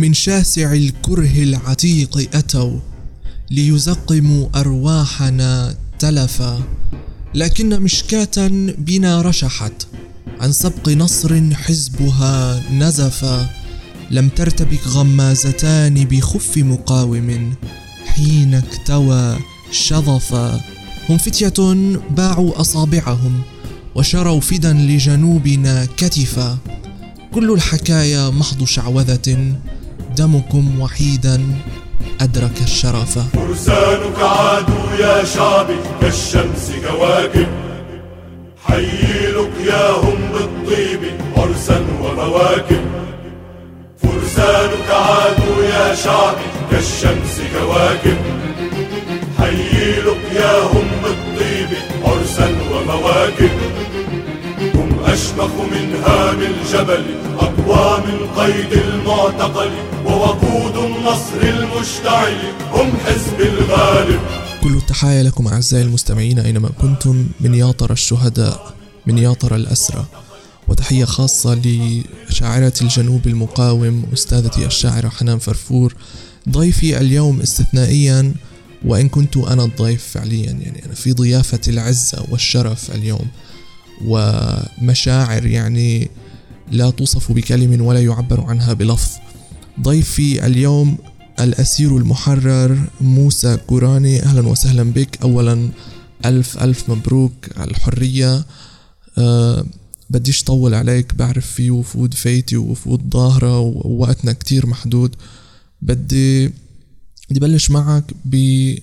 من شاسع الكره العتيق أتوا ليزقموا أرواحنا تلفا. لكن مشكاة بنا رشحت عن سبق نصر حزبها نزفا. لم ترتبك غمازتان بخف مقاوم حين اكتوى شظفا. هم فتية باعوا أصابعهم وشروا فدا لجنوبنا كتفا. كل الحكايا محض شعوذة دمكم وحيدا أدرك الشرف. فرسانك عادوا يا شعبي كالشمس كواكب. حييلك يا هم بالطيب عرسا ومواكب. فرسانك عادوا يا شعبي كالشمس كواكب. حييلك يا هم بالطيب عرسا ومواكب. أشمخ من هام الجبل أقوى من قيد المعتقل ووقود النصر المشتعل هم حزب الغالب. كل التحايا لكم أعزائي المستمعين أينما كنتم من ياطر الشهداء من ياطر الأسرى. وتحية خاصة لشاعرة الجنوب المقاوم أستاذتي الشاعرة حنان فرفور. ضيفي اليوم استثنائيا وإن كنت أنا الضيف فعليا يعني أنا في ضيافة العزة والشرف اليوم. ومشاعر يعني لا توصف بكلم ولا يعبر عنها بلفظ. ضيفي اليوم الأسير المحرر موسى كوراني أهلا وسهلا بك. أولا ألف ألف مبروك على الحرية. أه بديش طول عليك بعرف في وفود فايتي ووفود ظاهرة ووقتنا كتير محدود. بدي بدي بلش معك ب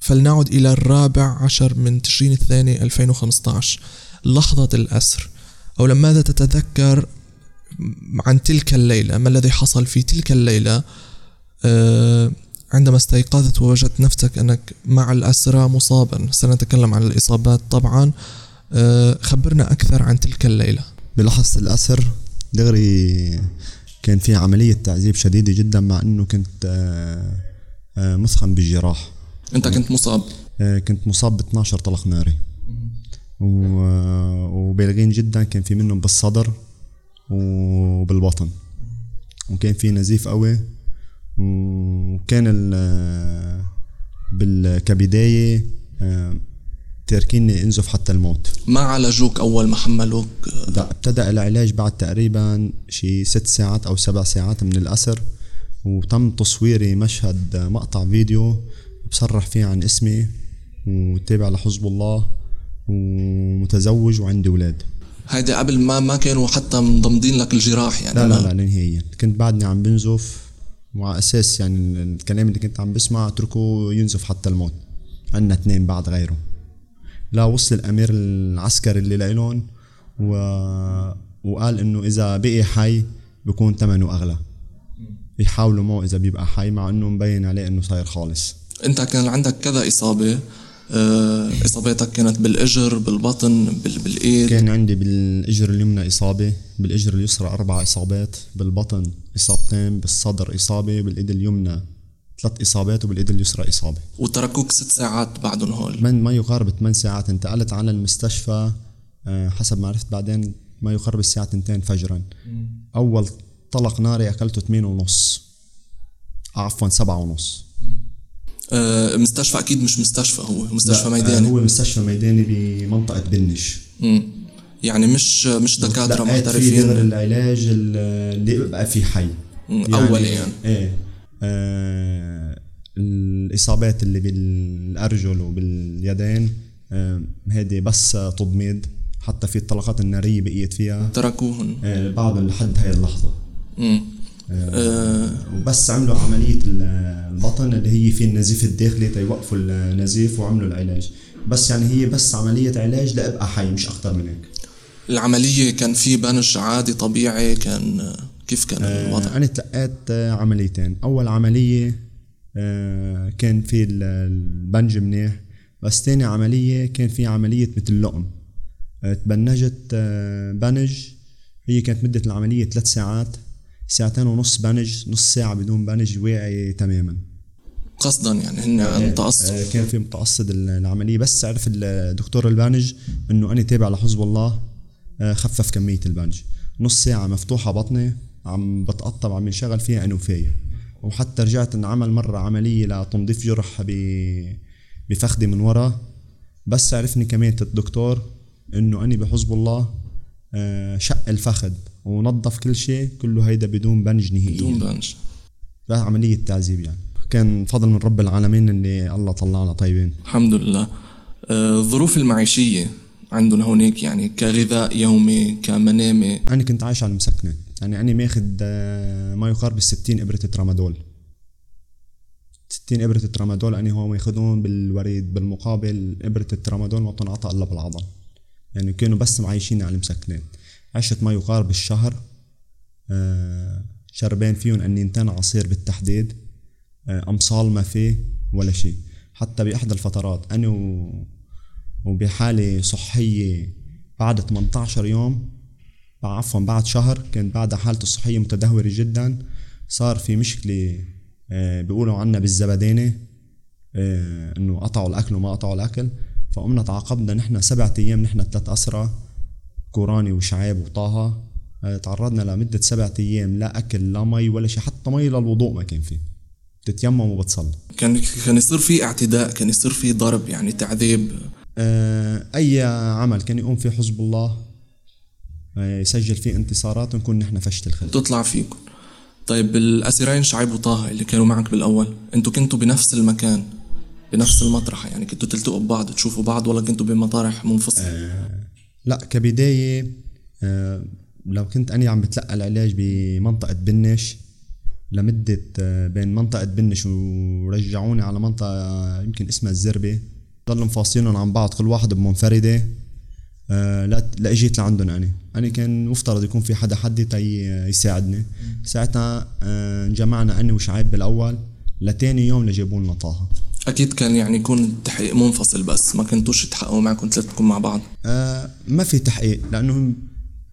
فلنعد إلى الرابع عشر من تشرين الثاني 2015 لحظة الأسر أو ماذا تتذكر عن تلك الليلة؟ ما الذي حصل في تلك الليلة؟ آه، عندما استيقظت ووجدت نفسك أنك مع الأسرى مصابا. سنتكلم عن الإصابات طبعا. آه، خبرنا أكثر عن تلك الليلة. بلحظة الأسر دغري كان في عملية تعذيب شديدة جدا مع أنه كنت آه، مسخن بالجراح. أنت كنت مصاب؟ كنت مصاب ب 12 طلق ناري. وبالغين جدا. كان في منهم بالصدر وبالبطن وكان في نزيف قوي. وكان كبداية تاركيني أنزف حتى الموت. ما عالجوك أول ما حملوك؟ لا ابتدأ العلاج بعد تقريبا شي ست ساعات أو سبع ساعات من الأسر. وتم تصويري مشهد مقطع فيديو بصرح فيه عن اسمي وتابع لحزب الله. ومتزوج وعندي أولاد. هيدي قبل ما ما كانوا حتى مضمدين لك الجراح يعني. لا لا لا نهائيا. كنت بعدني عم بنزف وعلى أساس يعني الكلام اللي كنت عم بسمع أتركه ينزف حتى الموت. عنا اثنين بعد غيره لا وصل الأمير العسكري اللي لإلهم و... وقال إنه إذا بقي حي بكون ثمنه أغلى. يحاولوا معه إذا بيبقى حي مع إنه مبين عليه إنه صاير خالص. أنت كان عندك كذا إصابة آه، إصاباتك كانت بالإجر بالبطن بالإيد؟ كان عندي بالإجر اليمنى إصابة بالإجر اليسرى أربع إصابات بالبطن إصابتين بالصدر إصابة بالإيد اليمنى ثلاث إصابات وبالإيد اليسرى إصابة. وتركوك ست ساعات بعدهم هول من ما يقارب ثمان ساعات. انتقلت على المستشفى آه، حسب ما عرفت بعدين ما يقارب الساعة 2 فجرا. أول طلق ناري أكلته 8 ونص عفوا سبعة ونص. مستشفى أكيد مش مستشفى هو مستشفى ميداني. هو مستشفى ميداني بمنطقه بنش يعني مش مش دكاترة محترفين؟ غير العلاج اللي بقى فيه حي. يعني أولي يعني. إيه آه الإصابات اللي بالأرجل وباليدين آه هذه بس تضميد حتى في الطلقات النارية بقيت فيها. تركوهن. آه بعض لحد هاي اللحظة. امم آه. وبس عملوا عملية البطن اللي هي في النزيف الداخلي تيوقفوا النزيف وعملوا العلاج. بس يعني هي بس عملية علاج لأبقى حي مش أكثر من هيك. العملية كان في بنج عادي طبيعي كان كيف كان آه الوضع؟ أنا تلقيت عمليتين. أول عملية آه كان في البنج منيح. بس تاني عملية كان في عملية مثل لقم آه تبنجت آه بنج. هي كانت مدة العملية ثلاث ساعات. ساعتين ونص بنج نص ساعة بدون بنج واعي تماما. قصدا يعني هن آه متقصد آه كان في متقصد العملية. بس عرف الدكتور البانج إنه أنا تابع لحزب الله آه خفف كمية البنج. نص ساعة مفتوحة بطني عم بتقطب عم ينشغل فيها أنوفية وحتى رجعت انعمل مرة عملية لتنظيف جرح بفخدي من ورا. بس عرفني كمان الدكتور إنه اني بحزب الله شق الفخذ. ونظف كل شيء كله هيدا بدون بنج نهائيا. بدون بنج. لا عملية تعذيب يعني. كان فضل من رب العالمين اللي الله طلعنا طيبين. الحمد لله. آه، الظروف المعيشية عندهم هونيك يعني كغذاء يومي كمنامة أنا كنت عايش على المسكنة. يعني أنا ماخد آه، ما يقارب الستين إبرة ترامادول. ستين إبرة ترامادول أنا هو ماخدهم بالوريد بالمقابل إبرة الترامادول ما بتنعطى إلا بالعضل. يعني كانوا بس معيشين على المسكنات عشت ما يقارب الشهر آه، شربان فيهم أنينتين عصير بالتحديد. آه، أمصال ما فيه ولا شيء. حتى بإحدى الفترات أنا. وبحالة صحية بعد 18 يوم عفوا بعد شهر كانت بعد حالته الصحية متدهورة جدا. صار في مشكلة آه، بيقولوا عنا بالزبدانة آه، إنه قطعوا الأكل وما قطعوا الأكل. فقمنا تعاقبنا نحن سبعة أيام نحن ثلاث اسرى كوراني وشعيب وطه آه، تعرضنا لمدة سبعة أيام لا أكل لا مي ولا شيء حتى مي للوضوء ما كان فيه. بتتيمم وبتصلي. كان كان يصير في اعتداء كان يصير في ضرب يعني تعذيب. آه، أي عمل كان يقوم فيه حزب الله آه، يسجل فيه انتصارات نكون نحن فشت الخلق. تطلع فيكم. طيب الأسيرين شعيب وطه اللي كانوا معك بالأول أنتوا كنتوا بنفس المكان بنفس المطرح يعني كنتوا تلتقوا ببعض تشوفوا بعض ولا كنتوا بمطارح منفصلة؟ لا كبداية آه، لو كنت أنا عم بتلقى العلاج بمنطقة بنش لمدة آه، بين منطقة بنش ورجعوني على منطقة يمكن اسمها الزربة ضلوا مفاصلين عن بعض كل واحد بمنفردة آه، لا لا إجيت لعندهم أنا أنا كان مفترض يكون في حدا حدي تي يساعدني. ساعتها انجمعنا أنا وشعيب بالأول لتاني يوم لجابوا لنا طه أكيد كان يعني يكون التحقيق منفصل بس ما كنتوش تحققوا معكم ثلاثتكم مع بعض. آه ما في تحقيق لأنهم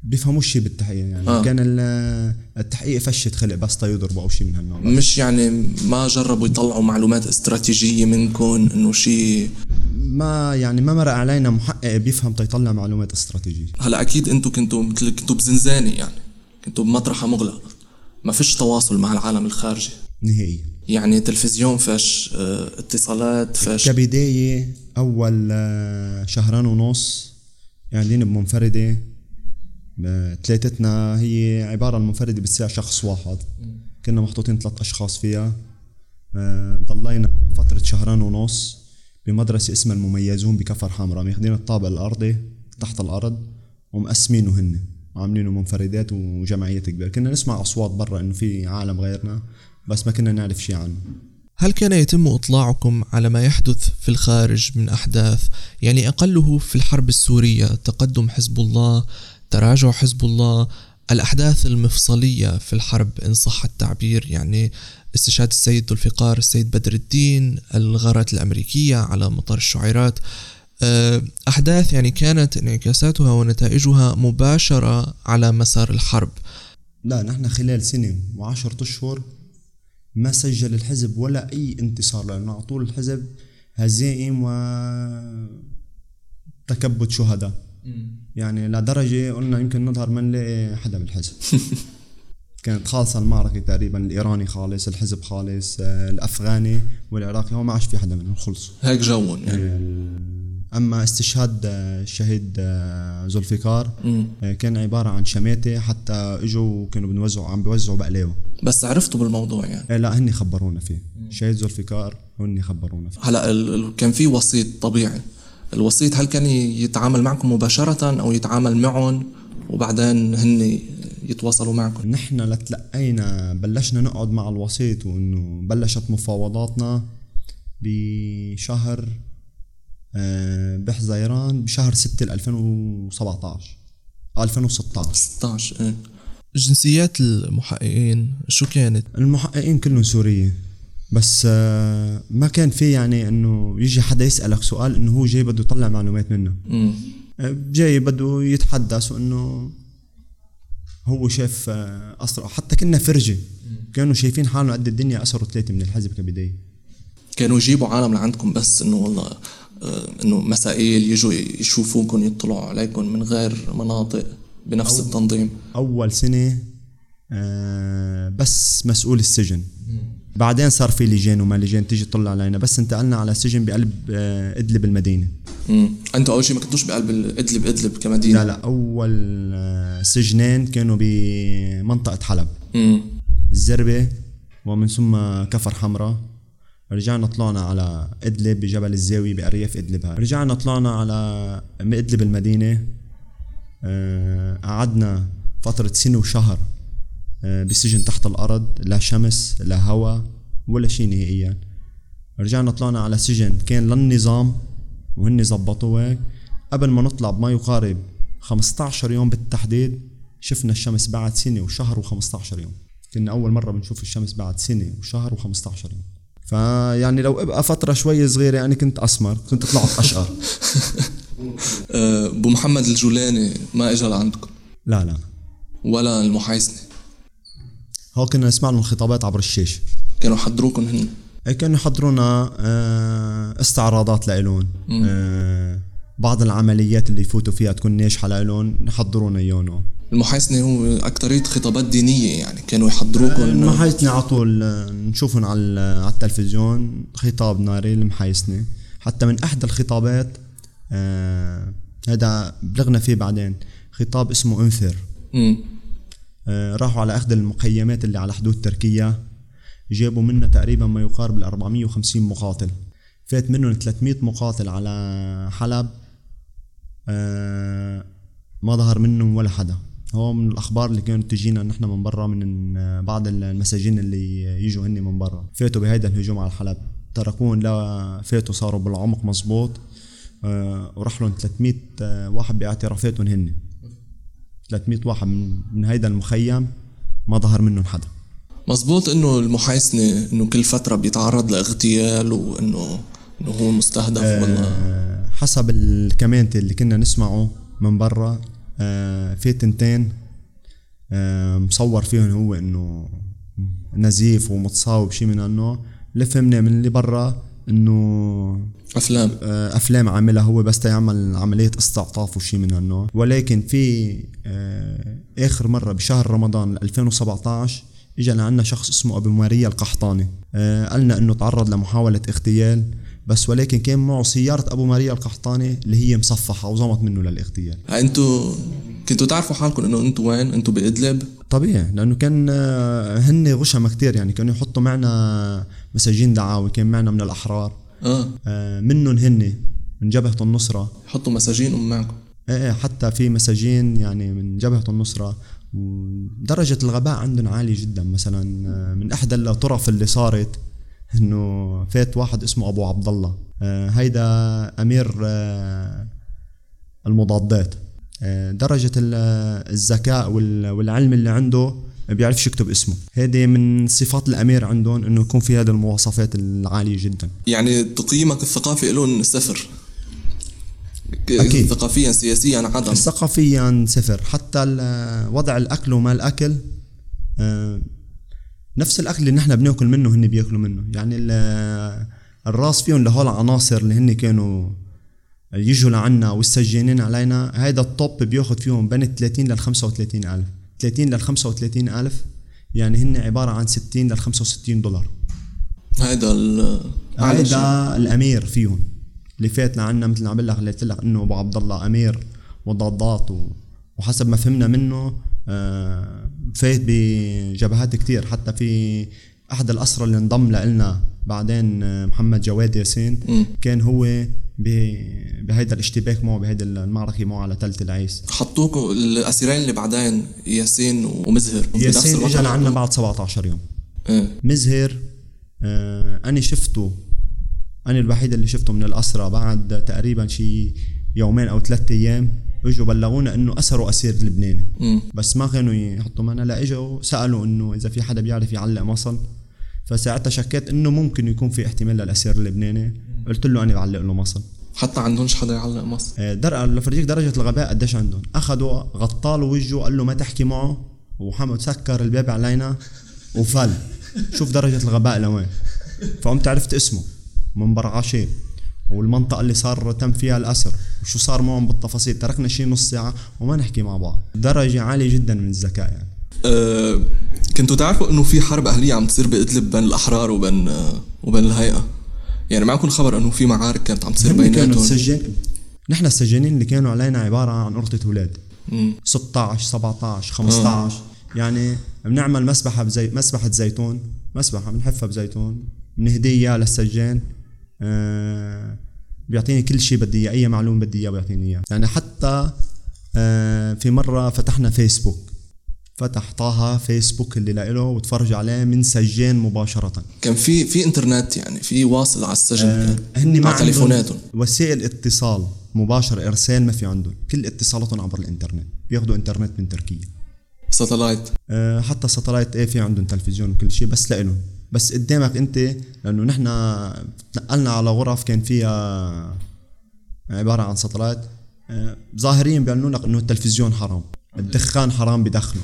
بيفهموش شيء بالتحقيق يعني. آه. كان ال- التحقيق فشت خلق بس تيضربوا أو شيء من هالنوع. مش يعني ما جربوا يطلعوا معلومات استراتيجية منكم إنه شيء ما يعني ما مرق علينا محقق بيفهم تيطلع معلومات استراتيجية. هلا أكيد أنتوا كنتوا مثل كنتوا بزنزانة يعني كنتوا بمطرحة مغلق ما فيش تواصل مع العالم الخارجي. نهائيا. يعني تلفزيون فش آه اتصالات فش. كبداية أول آه، شهرين ونص قاعدين بمنفردة آه، ثلاثتنا هي عبارة عن منفردة بتساع شخص واحد. كنا محطوطين ثلاث أشخاص فيها. آه، ضلينا فترة شهرين ونص بمدرسة اسمها المميزون بكفر حمراء. ماخذين الطابق الأرضي تحت الأرض ومقسمينه هن عاملينه منفردات وجمعيات كبيرة. كنا نسمع أصوات برا إنه في عالم غيرنا. بس ما كنا نعرف شيء عنه. هل كان يتم إطلاعكم على ما يحدث في الخارج من أحداث يعني أقله في الحرب السورية تقدم حزب الله تراجع حزب الله الأحداث المفصلية في الحرب إن صح التعبير؟ يعني استشهاد السيد ذو الفقار السيد بدر الدين الغارات الأمريكية على مطار الشعيرات. أه، أحداث يعني كانت انعكاساتها ونتائجها مباشرة على مسار الحرب. لا نحن خلال سنة وعشرة أشهر ما سجل الحزب ولا أي انتصار لأنه على طول الحزب هزائم و تكبد شهداء. يعني لدرجة قلنا يمكن نظهر ما نلاقي حدا بالحزب. كانت خالصة المعركة تقريبا الإيراني خالص الحزب خالص آه، الأفغاني والعراقي هو ما عادش في حدا منهم خلصوا. هيك جون يعني. أما استشهاد آه، الشهيد آه، الفقار مم. آه، كان عبارة عن شماتة حتى إجوا كانوا بنوزعوا عم بيوزعوا بقلاوة بس عرفتوا بالموضوع يعني؟ إيه لا هني خبرونا فيه. شهيد ذو الفقار هني خبرونا فيه. هلا ال- كان في وسيط طبيعي. الوسيط هل كان يتعامل معكم مباشرة أو يتعامل معهم وبعدين هن يتواصلوا معكم؟ نحن لتلقينا بلشنا نقعد مع الوسيط وإنه بلشت مفاوضاتنا بشهر آه، بحزيران بشهر 6 2017 آه، 2016 16 إيه. جنسيات المحققين شو كانت؟ المحققين كلهم سورية بس آه، ما كان في يعني إنه يجي حدا يسألك سؤال إنه هو جاي بده يطلع معلومات منه. آه، جاي بده يتحدث وانه هو شاف آه، اسرى حتى كنا فرجة. كانوا شايفين حالهم قد الدنيا أسروا ثلاثة من الحزب كبداية. كانوا يجيبوا عالم لعندكم بس إنه والله آه، إنه مسائل يجوا يشوفوكم يطلعوا عليكم من غير مناطق بنفس التنظيم. أول سنة آه، بس مسؤول السجن. بعدين صار في لجان وما لجان تيجي تطلع علينا. بس انتقلنا على سجن بقلب آه، إدلب المدينة. امم أنتوا أول شيء ما كنتوش بقلب إدلب إدلب كمدينة؟ لا لا أول آه، سجنين كانوا بمنطقه حلب. امم الزربة ومن ثم كفر حمراء. رجعنا طلعنا على إدلب بجبل الزاوية بأرياف ادلب هاي. رجعنا طلعنا على إدلب المدينة آه، قعدنا فترة سنة وشهر آه، بسجن تحت الأرض لا شمس لا هواء ولا شيء نهائيا. رجعنا طلعنا على سجن كان للنظام وهن زبطوه هيك قبل ما نطلع بما يقارب 15 يوم بالتحديد شفنا الشمس بعد سنة وشهر و15 يوم. كنا أول مرة بنشوف الشمس بعد سنة وشهر و15 يوم. فيعني لو ابقى فترة شوي صغيرة يعني كنت أسمر كنت طلعت أشقر. آه، ابو محمد الجولاني ما اجى لعندكم؟ لا لا. ولا المحايسني هو كنا نسمع لهم خطابات عبر الشاشة كانوا حضروكم هن؟ إيه كانوا يحضرونا آه، استعراضات لإلهم آه، بعض العمليات اللي يفوتوا فيها تكون ناجحة لإلهم يحضرونا إياهم. المحايسني هو أكترية خطابات دينية يعني كانوا يحضروكم. المحايسني على طول نشوفهم على ال- على التلفزيون خطاب ناري المحايسني حتى من إحدى الخطابات آه هذا بلغنا فيه بعدين خطاب اسمه أنثر. آه راحوا على احدى المخيمات اللي على حدود تركيا جابوا منا تقريبا ما يقارب ال 450 مقاتل. فات منهم 300 مقاتل على حلب آه ما ظهر منهم ولا حدا. هو من الأخبار اللي كانت تجينا نحن من برا من بعض المساجين اللي يجوا هني من برا. فاتوا بهيدا الهجوم على حلب تركوهم لا فاتوا صاروا بالعمق مزبوط. آه وراح لهم 300 آه، واحد باعترافاتهم هن 300 واحد من, من هيدا المخيم ما ظهر منهم حدا. مزبوط إنه المحايسني إنه كل فترة بيتعرض لاغتيال وإنه إنه هو مستهدف ولا؟ آه، حسب الكومنت اللي كنا نسمعه من برا في تنتين آه، مصور فيهم هو إنه نزيف ومتصاوب شي من هالنوع. اللي فهمنا من اللي برا إنه أفلام. آه، أفلام عاملها هو بس يعمل عملية استعطاف وشي من هالنوع. ولكن في آه، آخر مرة بشهر رمضان 2017 اجى لعنا شخص اسمه أبو ماريا القحطاني. آه، قالنا إنه تعرض لمحاولة اغتيال. بس ولكن كان معه سيارة أبو ماريا القحطاني اللي هي مصفحة وزمط منه للاغتيال. أنتوا كنتوا تعرفوا حالكم إنه أنتوا وين؟ أنتوا بإدلب؟ طبيعي لأنه كان آه، هن غشمة كتير يعني كانوا يحطوا معنا مساجين دعاوي كان معنا من الأحرار. آه. آه، منهم هن من جبهة النصرة. حطوا مساجين معكم؟ إيه حتى في مساجين يعني من جبهة النصرة. درجة الغباء عندهم عالية جدا مثلا آه، من إحدى الطرف اللي صارت. إنه فات واحد اسمه أبو عبد الله آه، هيدا أمير آه، المضادات. آه، درجة ال- الذكاء وال- والعلم اللي عنده ما بيعرفش يكتب اسمه. هذه من صفات الأمير عندهم إنه يكون في هذه المواصفات العالية جدا. يعني تقييمك الثقافي لهم صفر. أكيد. ثقافيا سياسيا عدم. ثقافيا صفر. حتى وضع الأكل وما الأكل نفس الأكل اللي نحن بناكل منه هن بياكلوا منه. يعني ال- الراس فيهم لهول العناصر اللي هن كانوا يجوا لعنا والسجانين علينا. هيدا الطب بياخد فيهم بين ال 30 لل 35 ألف. 30 لل 35 ألف يعني هن عبارة عن 60 لل 65 دولار. هيدا ال. هيدا الأمير فيهم اللي فات لعنا مثل ما عم لك قلت لك إنه أبو عبد الله أمير مضادات و- وحسب ما فهمنا منه آه، فات بجبهات كتير. حتى في أحد الأسرى اللي انضم لنا بعدين آه، محمد جواد ياسين. كان هو بهيدا الاشتباك معه بهيدا المعركة معه على تلة العيس. حطوكم الأسيرين اللي بعدين ياسين ومزهر. ياسين؟ اجى لعنا بعد 17 يوم. إيه. مزهر آه أنا شفته. أنا الوحيد اللي شفته من الأسرى بعد تقريبا شي يومين أو ثلاثة أيام. اجوا بلغونا إنه اسروا اسير لبناني. بس ما كانوا يحطوا معنا لا إجوا سألوا إنه إذا في حدا بيعرف يعلق مصل. فساعتها شكيت إنه ممكن يكون في احتمال للأسير اللبناني قلت له أنا بعلق له مصل. حتى عندهمش حدا يعلق مصر آه، در لفرجيك درجة الغباء قديش عندهم؟ أخذوا غطاله وجهه قال له ما تحكي معه. وحمد سكر الباب علينا وفل. شوف درجة الغباء لوين. فقمت عرفت اسمه من برعاشين والمنطقة اللي صار تم فيها الأسر. وشو صار معهم بالتفاصيل؟ تركنا شي نص ساعة وما نحكي مع بعض. درجة عالية جدا من الذكاء يعني. أه كنتوا تعرفوا إنه في حرب أهلية عم تصير بإدلب بين الأحرار وبين أه وبين الهيئة؟ يعني معكم خبر إنه في معارك كانت عم تصير كانوا بيناتهم. السجين نحن السجانين اللي كانوا علينا عبارة عن قرطة أولاد مم. 16 17 15 يعني بنعمل مسبحة بزي مسبحة زيتون. مسبحة بنحفها بزيتون. بنهديها للسجان آه بيعطيني كل شيء بدي إياه أي معلومة بدي إياه بيعطيني إياه. يعني حتى آه في مرة فتحنا فيسبوك فتح طه فيسبوك اللي لإله وتفرج عليه من سجان مباشرة. كان في في إنترنت يعني في واصل على السجن آه، هن ما على تليفوناتهم. وسائل اتصال مباشر إرسال ما في عندهم. كل اتصالاتهم عبر الإنترنت. بياخذوا إنترنت من تركيا. satellite. أه حتى satellite إيه في عندهم تلفزيون وكل شيء بس لإلهم بس قدامك انت لأنه نحن تنقلنا على غرف كان فيها عبارة عن ساتلايت أه ظاهريا بيعلنوا لك إنه التلفزيون حرام الدخان حرام بدخنه.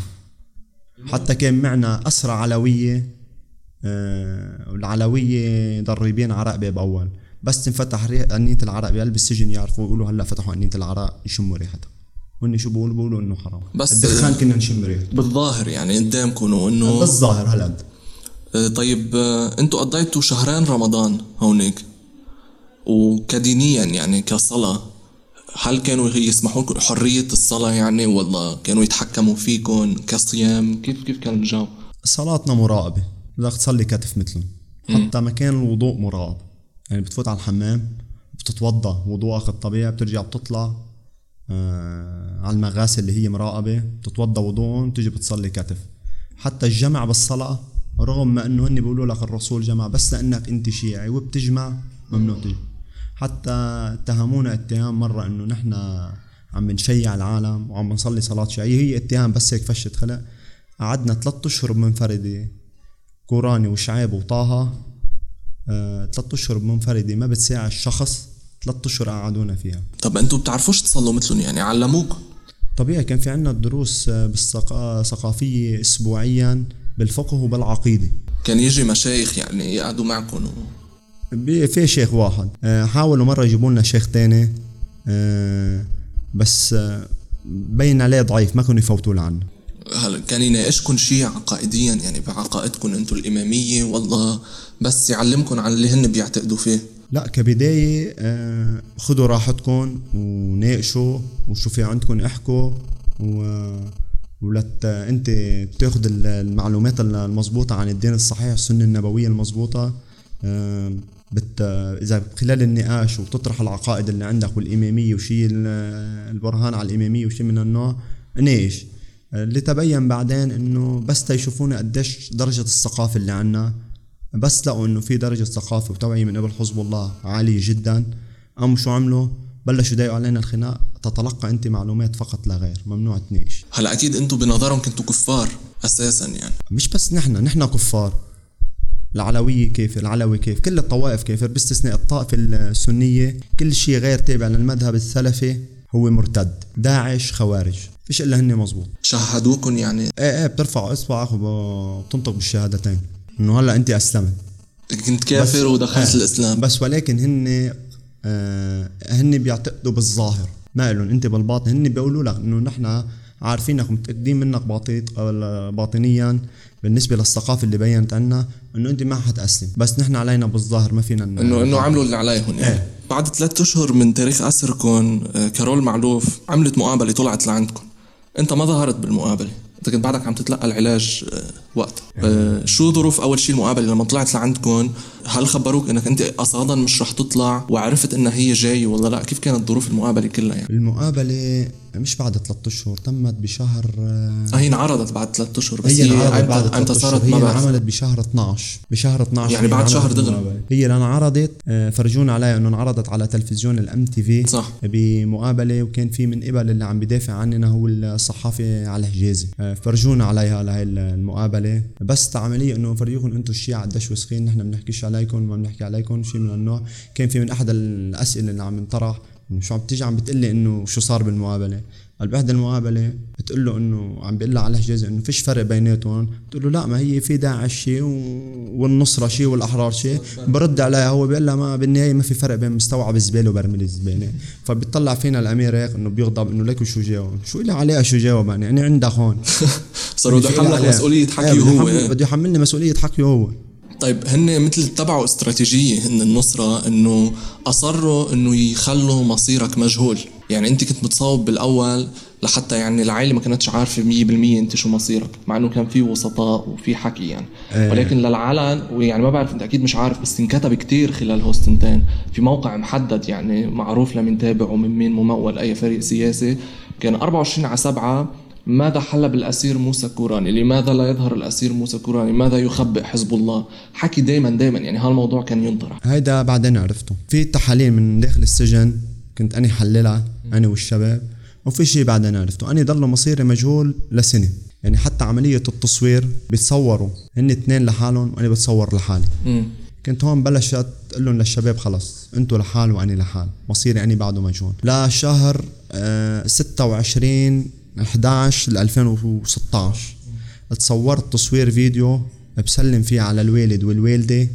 حتى كان معنا اسرى علوية أه والعلوية ضريبين عرق باب أول. بس تنفتح قنية العرق بقلب السجن يعرفوا يقولوا هلأ فتحوا قنية العرق يشموا ريحتها. وهن شو بيقولوا؟ بيقولوا إنه حرام. بس- الدخان كنا نشم ريحته. بالظاهر يعني قدامكم وانه بالظاهر آه، طيب آه، أنتوا قضيتوا شهرين رمضان هونيك وكدينيا يعني كصلاة هل كانوا يسمحوا لكم حرية الصلاة يعني ولا كانوا يتحكموا فيكم كصيام؟ كيف كيف كان الجو؟ صلاتنا مراقبة بدك تصلي كتف مثلهم حتى مكان الوضوء مراقب. يعني بتفوت على الحمام بتتوضا وضوءك الطبيعي بترجع بتطلع آه على المغاسل اللي هي مراقبة بتتوضا وضوءهم بتيجي بتصلي كتف. حتى الجمع بالصلاة رغم ما إنه هن بيقولوا لك الرسول جمع بس لأنك أنت شيعي وبتجمع ممنوع تجمع حتى اتهمونا اتهام مرة إنه نحن عم نشيع العالم وعم نصلي صلاة شيعية. هي اتهام بس هيك فشة خلق. قعدنا ثلاثة أشهر بمنفردة كوراني وشعيب وطه آه، ثلاثة أشهر بمنفردة ما بتساعد الشخص ثلاثة أشهر قعدونا فيها. طب أنتوا بتعرفوش تصلوا مثلهم يعني؟ علموكم طبيعي كان في عنا دروس آه، بالثقافية اسبوعيا. بالفقه وبالعقيدة. كان يجي مشايخ يعني يقعدوا معكم و... في شيخ واحد. آه، حاولوا مرة يجيبوا لنا شيخ تاني. آه، بس آه، بين عليه ضعيف ما كانوا يفوتوا له عنه هل كان يناقشكم شيء عقائديا؟ يعني بعقائدكم أنتوا الإمامية ولا بس يعلمكم عن اللي هن بيعتقدوا فيه. لا كبداية آه، خذوا راحتكم وناقشوا وشو في عندكم احكوا و ولت انت تاخذ ال- المعلومات المضبوطة عن الدين الصحيح السنة النبوية المضبوطة آه، بت إذا خلال النقاش وبتطرح العقائد اللي عندك والإمامية وشيء ال- البرهان على الإمامية وشيء من النوع آه، اللي تبين بعدين إنه بس تيشوفونا قديش درجة الثقافة اللي عنا بس لقوا إنه في درجة ثقافة وتوعيه من قبل حزب الله عالية جدا قاموا شو عملوا؟ بلشوا يضايقوا علينا الخناق. تتلقى انت معلومات فقط لا غير. ممنوع تناقش. هلا أكيد أنتوا بنظرهم كنتوا كفار أساسا يعني. مش بس نحن نحن كفار. العلوية كافر العلوي كيف؟ كل الطوائف كافر باستثناء الطائفة السنية كل شيء غير تابع للمذهب السلفي هو مرتد داعش خوارج. فيش إلا هن مزبوط شهدوكم يعني. إيه إيه بترفع إصبعك وبتنطق بالشهادتين. إنه هلأ أنت أسلمت. كنت كافر ودخلت آه. الإسلام. بس ولكن هن آه هن بيعتقدوا بالظاهر. ما لهم انت بالباطن. هن بيقولوا لك إنه نحن عارفينك متأكدين منك باطيط أو باطنيا بالنسبة للثقافة اللي بينت عنا إنه انت ما حتاسلم بس نحن علينا بالظاهر ما فينا انه إنه عملوا اللي عليهم. يعني إيه. بعد ثلاثة أشهر من تاريخ أسركم آه، كارول معلوف عملت مقابلة طلعت لعندكم. أنت ما ظهرت بالمقابلة. انت كنت بعدك عم تتلقى العلاج آه، وقتها آه، شو ظروف أول شيء المقابلة؟ لما طلعت لعندكم هل خبروك إنك أنت أصلا مش رح تطلع وعرفت إنها هي جاي ولا لا؟ كيف كانت ظروف المقابلة كلها يعني؟ المقابلة مش بعد ثلاثة أشهر تمت بشهر آه، هي انعرضت بعد ثلاثة أشهر بس هي انعرضت بعد إمتى ثلاثة صارت هي انعملت بشهر 12 بشهر 12 يعني بعد شهر دغري. هي اللي انعرضت آه، فرجونا عليها إنه انعرضت على تلفزيون الام تي في صح. بمقابلة وكان في من قبل اللي عم بدافع عننا هو الصحافي علي حجازي. آه، فرجونا عليها لهي المقابلة. بس عمليه إنه فرجوكم أنتم الشيعة قديش وسخين نحن بنحكيش عليكم ما بنحكي عليكم شيء من النوع كان في من أحد الأسئلة اللي عم ينطرح شو عم تيجي عم بتقلي إنه شو صار بالمقابلة. قال باحدى المقابلة بتقول له إنه عم بيقول لها على الحجازي إنه فيش فرق بيناتهم. بتقول له لا ما هي في داعش شيء والنصرة شيء والأحرار شيء برد عليها هو بيقول لها ما بالنهاية ما في فرق بين مستوعب الزبالة وبرميل الزبالة. فبيطلع فينا الأمير هيك إنه بيغضب إنه لك شو جاوب؟ شو لها عليها شو جاوب يعني؟ يعني عندك هون. صاروا بده يحملك عليها؟ مسؤولية إيه، حكي بده هو إيه. بده يحملني مسؤولية حكي هو. طيب هن مثل اتبعوا استراتيجية هن النصرة إنه أصروا إنه يخلوا مصيرك مجهول. يعني أنت كنت متصاوب بالأول لحتى يعني العائلة ما كانتش عارفة 100% أنت شو مصيرك مع إنه كان في وسطاء وفي حكي يعني. إيه. ولكن للعلن ويعني ما بعرف أنت أكيد مش عارف بس انكتب كتير خلال هوستنتين. في موقع محدد يعني معروف لمن تابع ومن مين ممول أي فريق سياسي. كان 24 على 7 ماذا حل بالاسير موسى كوراني؟ لماذا لا يظهر الأسير موسى كوراني؟ ماذا يخبئ حزب الله؟ حكي دائما دائما يعني هالموضوع كان ينطرح هيدا بعدين عرفته في تحاليل من داخل السجن كنت أنا حللها أنا والشباب وفي شيء بعدين عرفته أنا ضل مصيري مجهول لسنة يعني حتى عملية التصوير بيتصوروا هن اثنين لحالهم وأنا بتصور لحالي. كنت هون بلشت أقول لهم للشباب خلص أنتوا لحال وأنا لحال مصيري أني بعده مجهول لشهر آه 26 11 ل 2016 تصورت تصوير فيديو بسلم فيه على الوالد والوالدة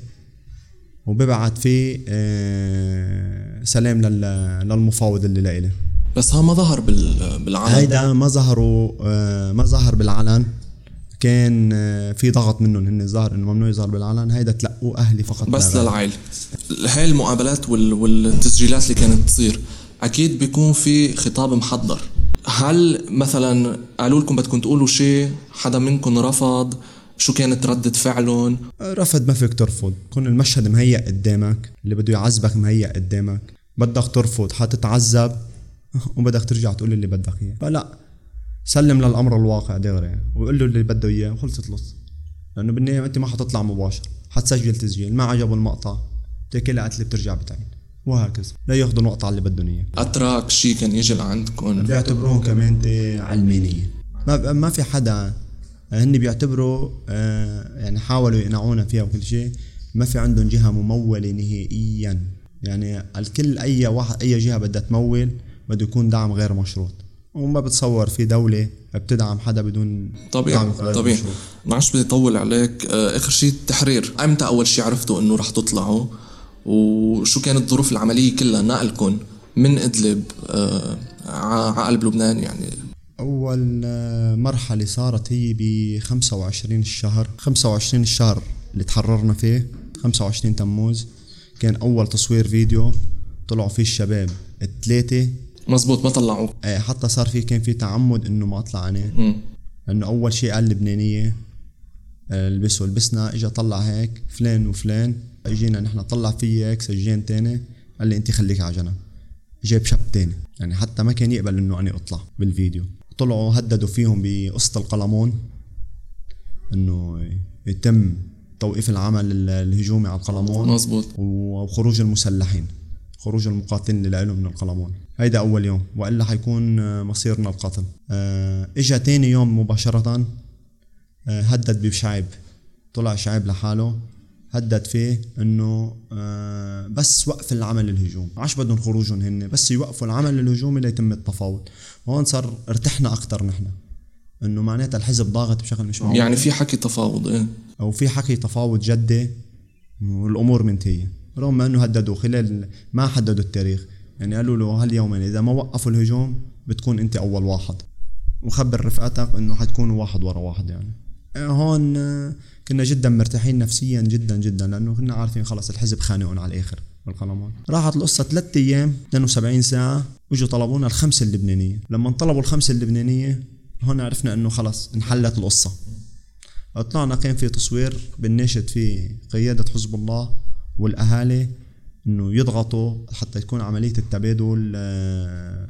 وببعت فيه آه سلام لل- للمفاوض اللي لإلي بس ها ما ظهر بال بالعالم هيدا ما ظهروا آه ما ظهر بالعلن. كان آه في ضغط منهم هن ظهر إنه ممنوع يظهر بالعلن. هيدا تلقوه أهلي فقط. بس غير. للعائلة هاي المقابلات وال... والتسجيلات اللي كانت تصير أكيد بيكون في خطاب محضر. هل مثلا قالوا لكم بدكم تقولوا شيء حدا منكم رفض؟ شو كانت ردة فعلهم؟ رفض ما فيك ترفض. كون المشهد مهيأ قدامك اللي بده يعذبك مهيأ قدامك. بدك ترفض حتتعذب وبدك ترجع تقول اللي بدك إياه. فلا سلم للأمر الواقع دغري. وقول له اللي بده إياه وخلصت القصة لأنه بالنهاية أنت ما حتطلع مباشر. حتسجل تسجيل ما عجبه المقطع. بتاكلها قتله بترجع بتعين وهكذا. لا ياخذوا نقطه على اللي بدهم إياه. اتراك شيء كان يجي لعندكم. بيعتبروهم كمان علمانية. ما ما في حدا هن بيعتبروا آه، يعني حاولوا يقنعونا فيها وكل شيء. ما في عندهم جهة ممولة نهائيا. يعني الكل أي واحد أي جهة بدها تمول بده يكون دعم غير مشروط. وما بتصور في دولة بتدعم حدا بدون طبيعي دعم غير طبيعي. معلش بدي أطول عليك. آه، آخر شيء التحرير. أمتى أول شيء عرفتوا إنه رح تطلعوا؟ وشو كانت ظروف العملية كلها؟ نقلكم من إدلب آه، على قلب لبنان يعني. أول آه، مرحلة صارت هي ب 25 الشهر. 25 الشهر اللي تحررنا فيه 25 تموز كان أول تصوير فيديو طلعوا فيه الشباب الثلاثة مزبوط ما طلعوك آه، حتى صار في كان في تعمد إنه ما أطلع أنا مم. لأنه أول شيء قال لبنانية آه، البسوا لبسنا إجا طلع هيك فلان وفلان. اجينا نحن طلع في هيك سجين تاني. قال لي أنت خليك على جنب. جاب شاب تاني. يعني حتى ما كان يقبل إنه اني أطلع بالفيديو. طلعوا هددوا فيهم بقصة القلمون إنه يتم توقيف العمل ال- الهجومي على القلمون مزبوط وخروج المسلحين خروج المقاتلين اللي لهم من القلمون. هيدا أول يوم. وإلا حيكون آه، مصيرنا القتل. آه، إجا تاني يوم مباشرة آه، هدد بشعيب. طلع شعيب لحاله. هدد فيه إنه آه، بس وقف العمل الهجوم. عاش بدهم خروجهم هن بس يوقفوا العمل الهجومي ليتم التفاوض. وهون صار ارتحنا أكثر نحن. إنه معناتها الحزب ضاغط بشكل مش معقول. يعني في حكي تفاوض إيه؟ أو في حكي تفاوض جدي والأمور منتهية. رغم إنه هددوا خلال ما حددوا التاريخ. يعني قالوا له هاليومين إذا ما وقفوا الهجوم بتكون أنت أول واحد. وخبر رفقاتك إنه حتكونوا واحد ورا واحد يعني. هون آه، كنا جدا مرتاحين نفسيا جدا جدا لأنه كنا عارفين خلص الحزب خانقهم على الآخر بالقلمون. راحت القصة ثلاث أيام 72 ساعة واجوا طلبونا الخمسة اللبنانية. لما طلبوا الخمسة اللبنانية هون عرفنا إنه خلص انحلت القصة. طلعنا كان في تصوير بنناشد فيه قيادة حزب الله والأهالي إنه يضغطوا حتى تكون عملية التبادل آه،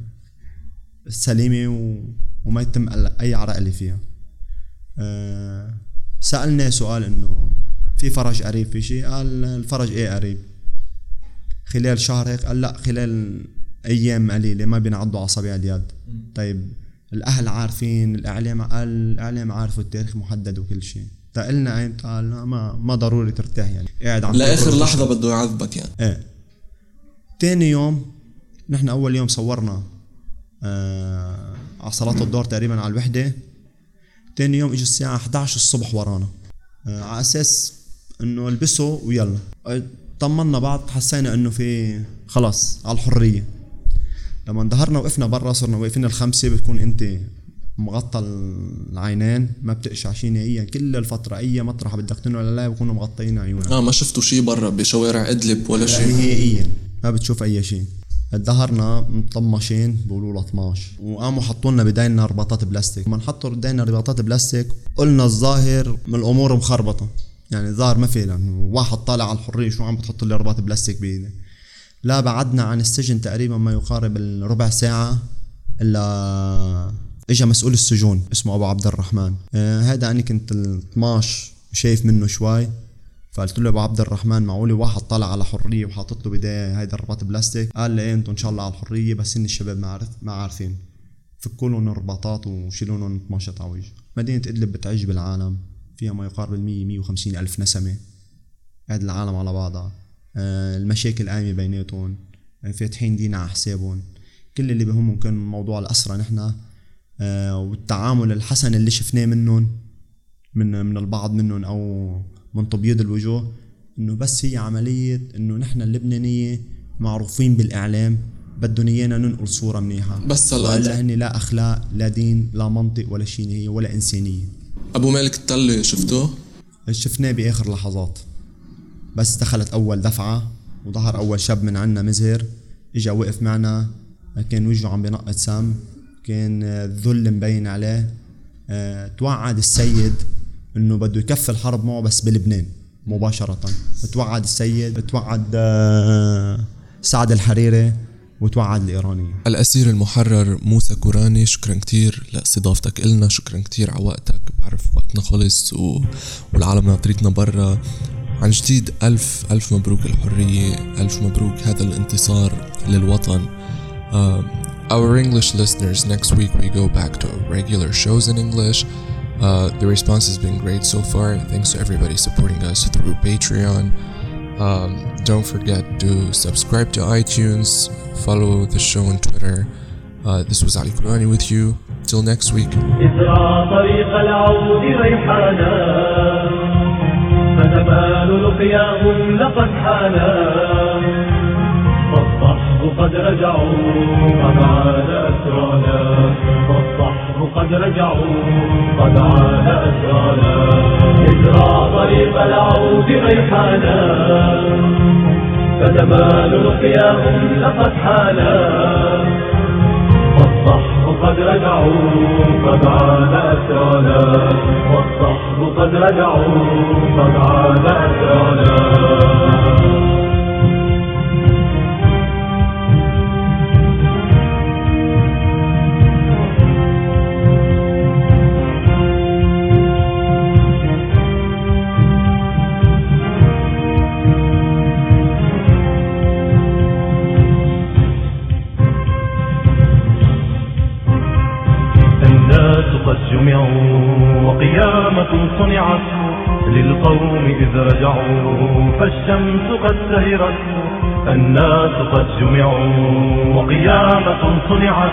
سليمة و- وما يتم أي عرقلة فيها. آه، سألنا سؤال إنه في فرج قريب في شيء؟ قال الفرج إيه قريب؟ خلال شهر هيك؟ قال لا خلال أيام قليلة ما بينعضوا أصابع اليد. طيب الأهل عارفين الإعلام قال الإعلام عارفه التاريخ محدد وكل شيء. فقلنا أيمتى قال لا، ما ما ضروري ترتاح يعني. قاعد عم لآخر لحظة بده يعذبك يعني. إيه. تاني يوم نحن أول يوم صورنا آه على صلاة الظهر تقريبا على الوحدة. تاني يوم اجوا الساعة 11 الصبح ورانا. آه على أساس إنه البسوا ويلا. آه، طمنا بعض حسينا إنه في خلاص على الحرية. لما ظهرنا وقفنا برا صرنا واقفين الخمسة بتكون أنت مغطى العينين ما بتقشع شيء نهائيا كل الفترة أي مطرح بدك تنقل عليها بكونوا مغطيين عيونك. آه ما شفتوا شيء برا بشوارع إدلب ولا شيء نهائيا. ما بتشوف أي شيء. ظهرنا مطمشين بيقولوا له 12 وقاموا حطوا لنا بداينا رباطات بلاستيك. لما نحطوا بداينا رباطات بلاستيك قلنا الظاهر من الأمور مخربطة. يعني الظاهر ما في يعني واحد طالع على الحرية شو عم بتحط لي رباط بلاستيك بإيدي؟ لا بعدنا عن السجن تقريبا ما يقارب الربع ساعة إلا اجى مسؤول السجون اسمه أبو عبد الرحمن. آه هذا أنا كنت ال 12 شايف منه شوي. فقلت له أبو عبد الرحمن معقولي واحد طالع على حرية وحاطط له بداية هيدا الرباط بلاستيك؟ قال لي إيه أنتم إن شاء الله على الحرية بس إن الشباب ما عارف ما عارفين. فكوا لهم الرباطات وشيلوا لهم 12 تعويج. مدينة إدلب بتعج بالعالم فيها ما يقارب ال 100 150 ألف نسمة. قاعد العالم على بعضها. آه المشاكل قايمة بيناتهم. آه، فاتحين دين على حسابهم. كل اللي بهمهم كان موضوع الاسرى نحن. آه والتعامل الحسن اللي شفناه منهم من من البعض منهم أو من تبييض الوجوه إنه بس هي عملية إنه نحن اللبنانية معروفين بالإعلام بدهم إيانا ننقل صورة منيحة. بس هلا هن لا أخلاق لا دين لا منطق ولا شيء هي ولا إنسانية. أبو مالك التلي شفتوه؟ شفناه بآخر لحظات. بس دخلت أول دفعة وظهر أول شاب من عنا مزهر إجا وقف معنا كان وجهه عم بينقط سم كان الذل مبين عليه. آه، توعد السيد إنه بده يكفي الحرب معه بس بلبنان مباشرة. توعد السيد توعد آه، سعد الحريري وتوعد الإيرانية. الأسير المحرر موسى كوراني شكرا كتير لإستضافتك إلنا شكرا كتير على وقتك. بعرف وقتنا خلص و... والعالم ناطرتنا برا. عن جديد ألف ألف مبروك الحرية ألف مبروك هذا الانتصار للوطن. uh, Our English listeners, next week we go back to regular shows in English. Uh, the response has been great so far. Thanks to everybody supporting us through Patreon. Um, don't forget to subscribe to iTunes, follow the show on Twitter. Uh, this was Ali Kurani with you. Till next week. إزرع طريق العود ريحانا فزمان لقياهم لقد حانا فالصحب قد رجعوا قد عاد أسرانا فالصحب قد رجعوا قد عاد أسرانا إزرع طريق العود ريحانا فزمان لقياهم لقد حانا والصحب قد رجعوا قد عاد أسرانا والصحب قد رجعوا قد عاد أسرانا جمعوا وقيامة صنعت للقوم إذ رجعوا فالشمس قد سهرت الناس قد جمعوا. وقيامة صنعت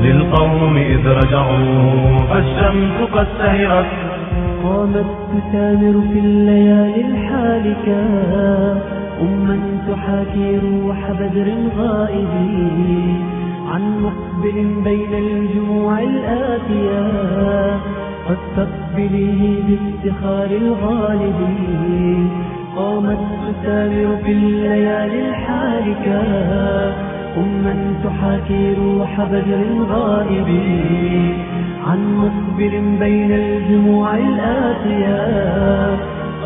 للقوم إذ رجعوا فالشمس قد سهرت. قامت تسامر في الليالي الحالكة أما تحاكي روح بدر غائبين. عن مقبل بين الجموع الآتية قد تقبليه بافتخار الغالبين قامت تسامر في الليالي الحالكة أما تحاكي روح بدر غائبين عن مقبل بين الجموع الآتية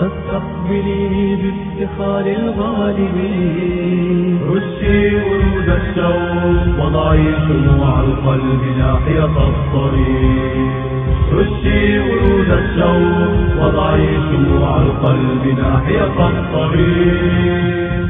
فاستقبلي بافتخار الغالبين. رشي ورود الشوق وضعي شموع القلب ناحية الطريق. رشي ورود الشوق وضعي شموع القلب ناحية الطريق.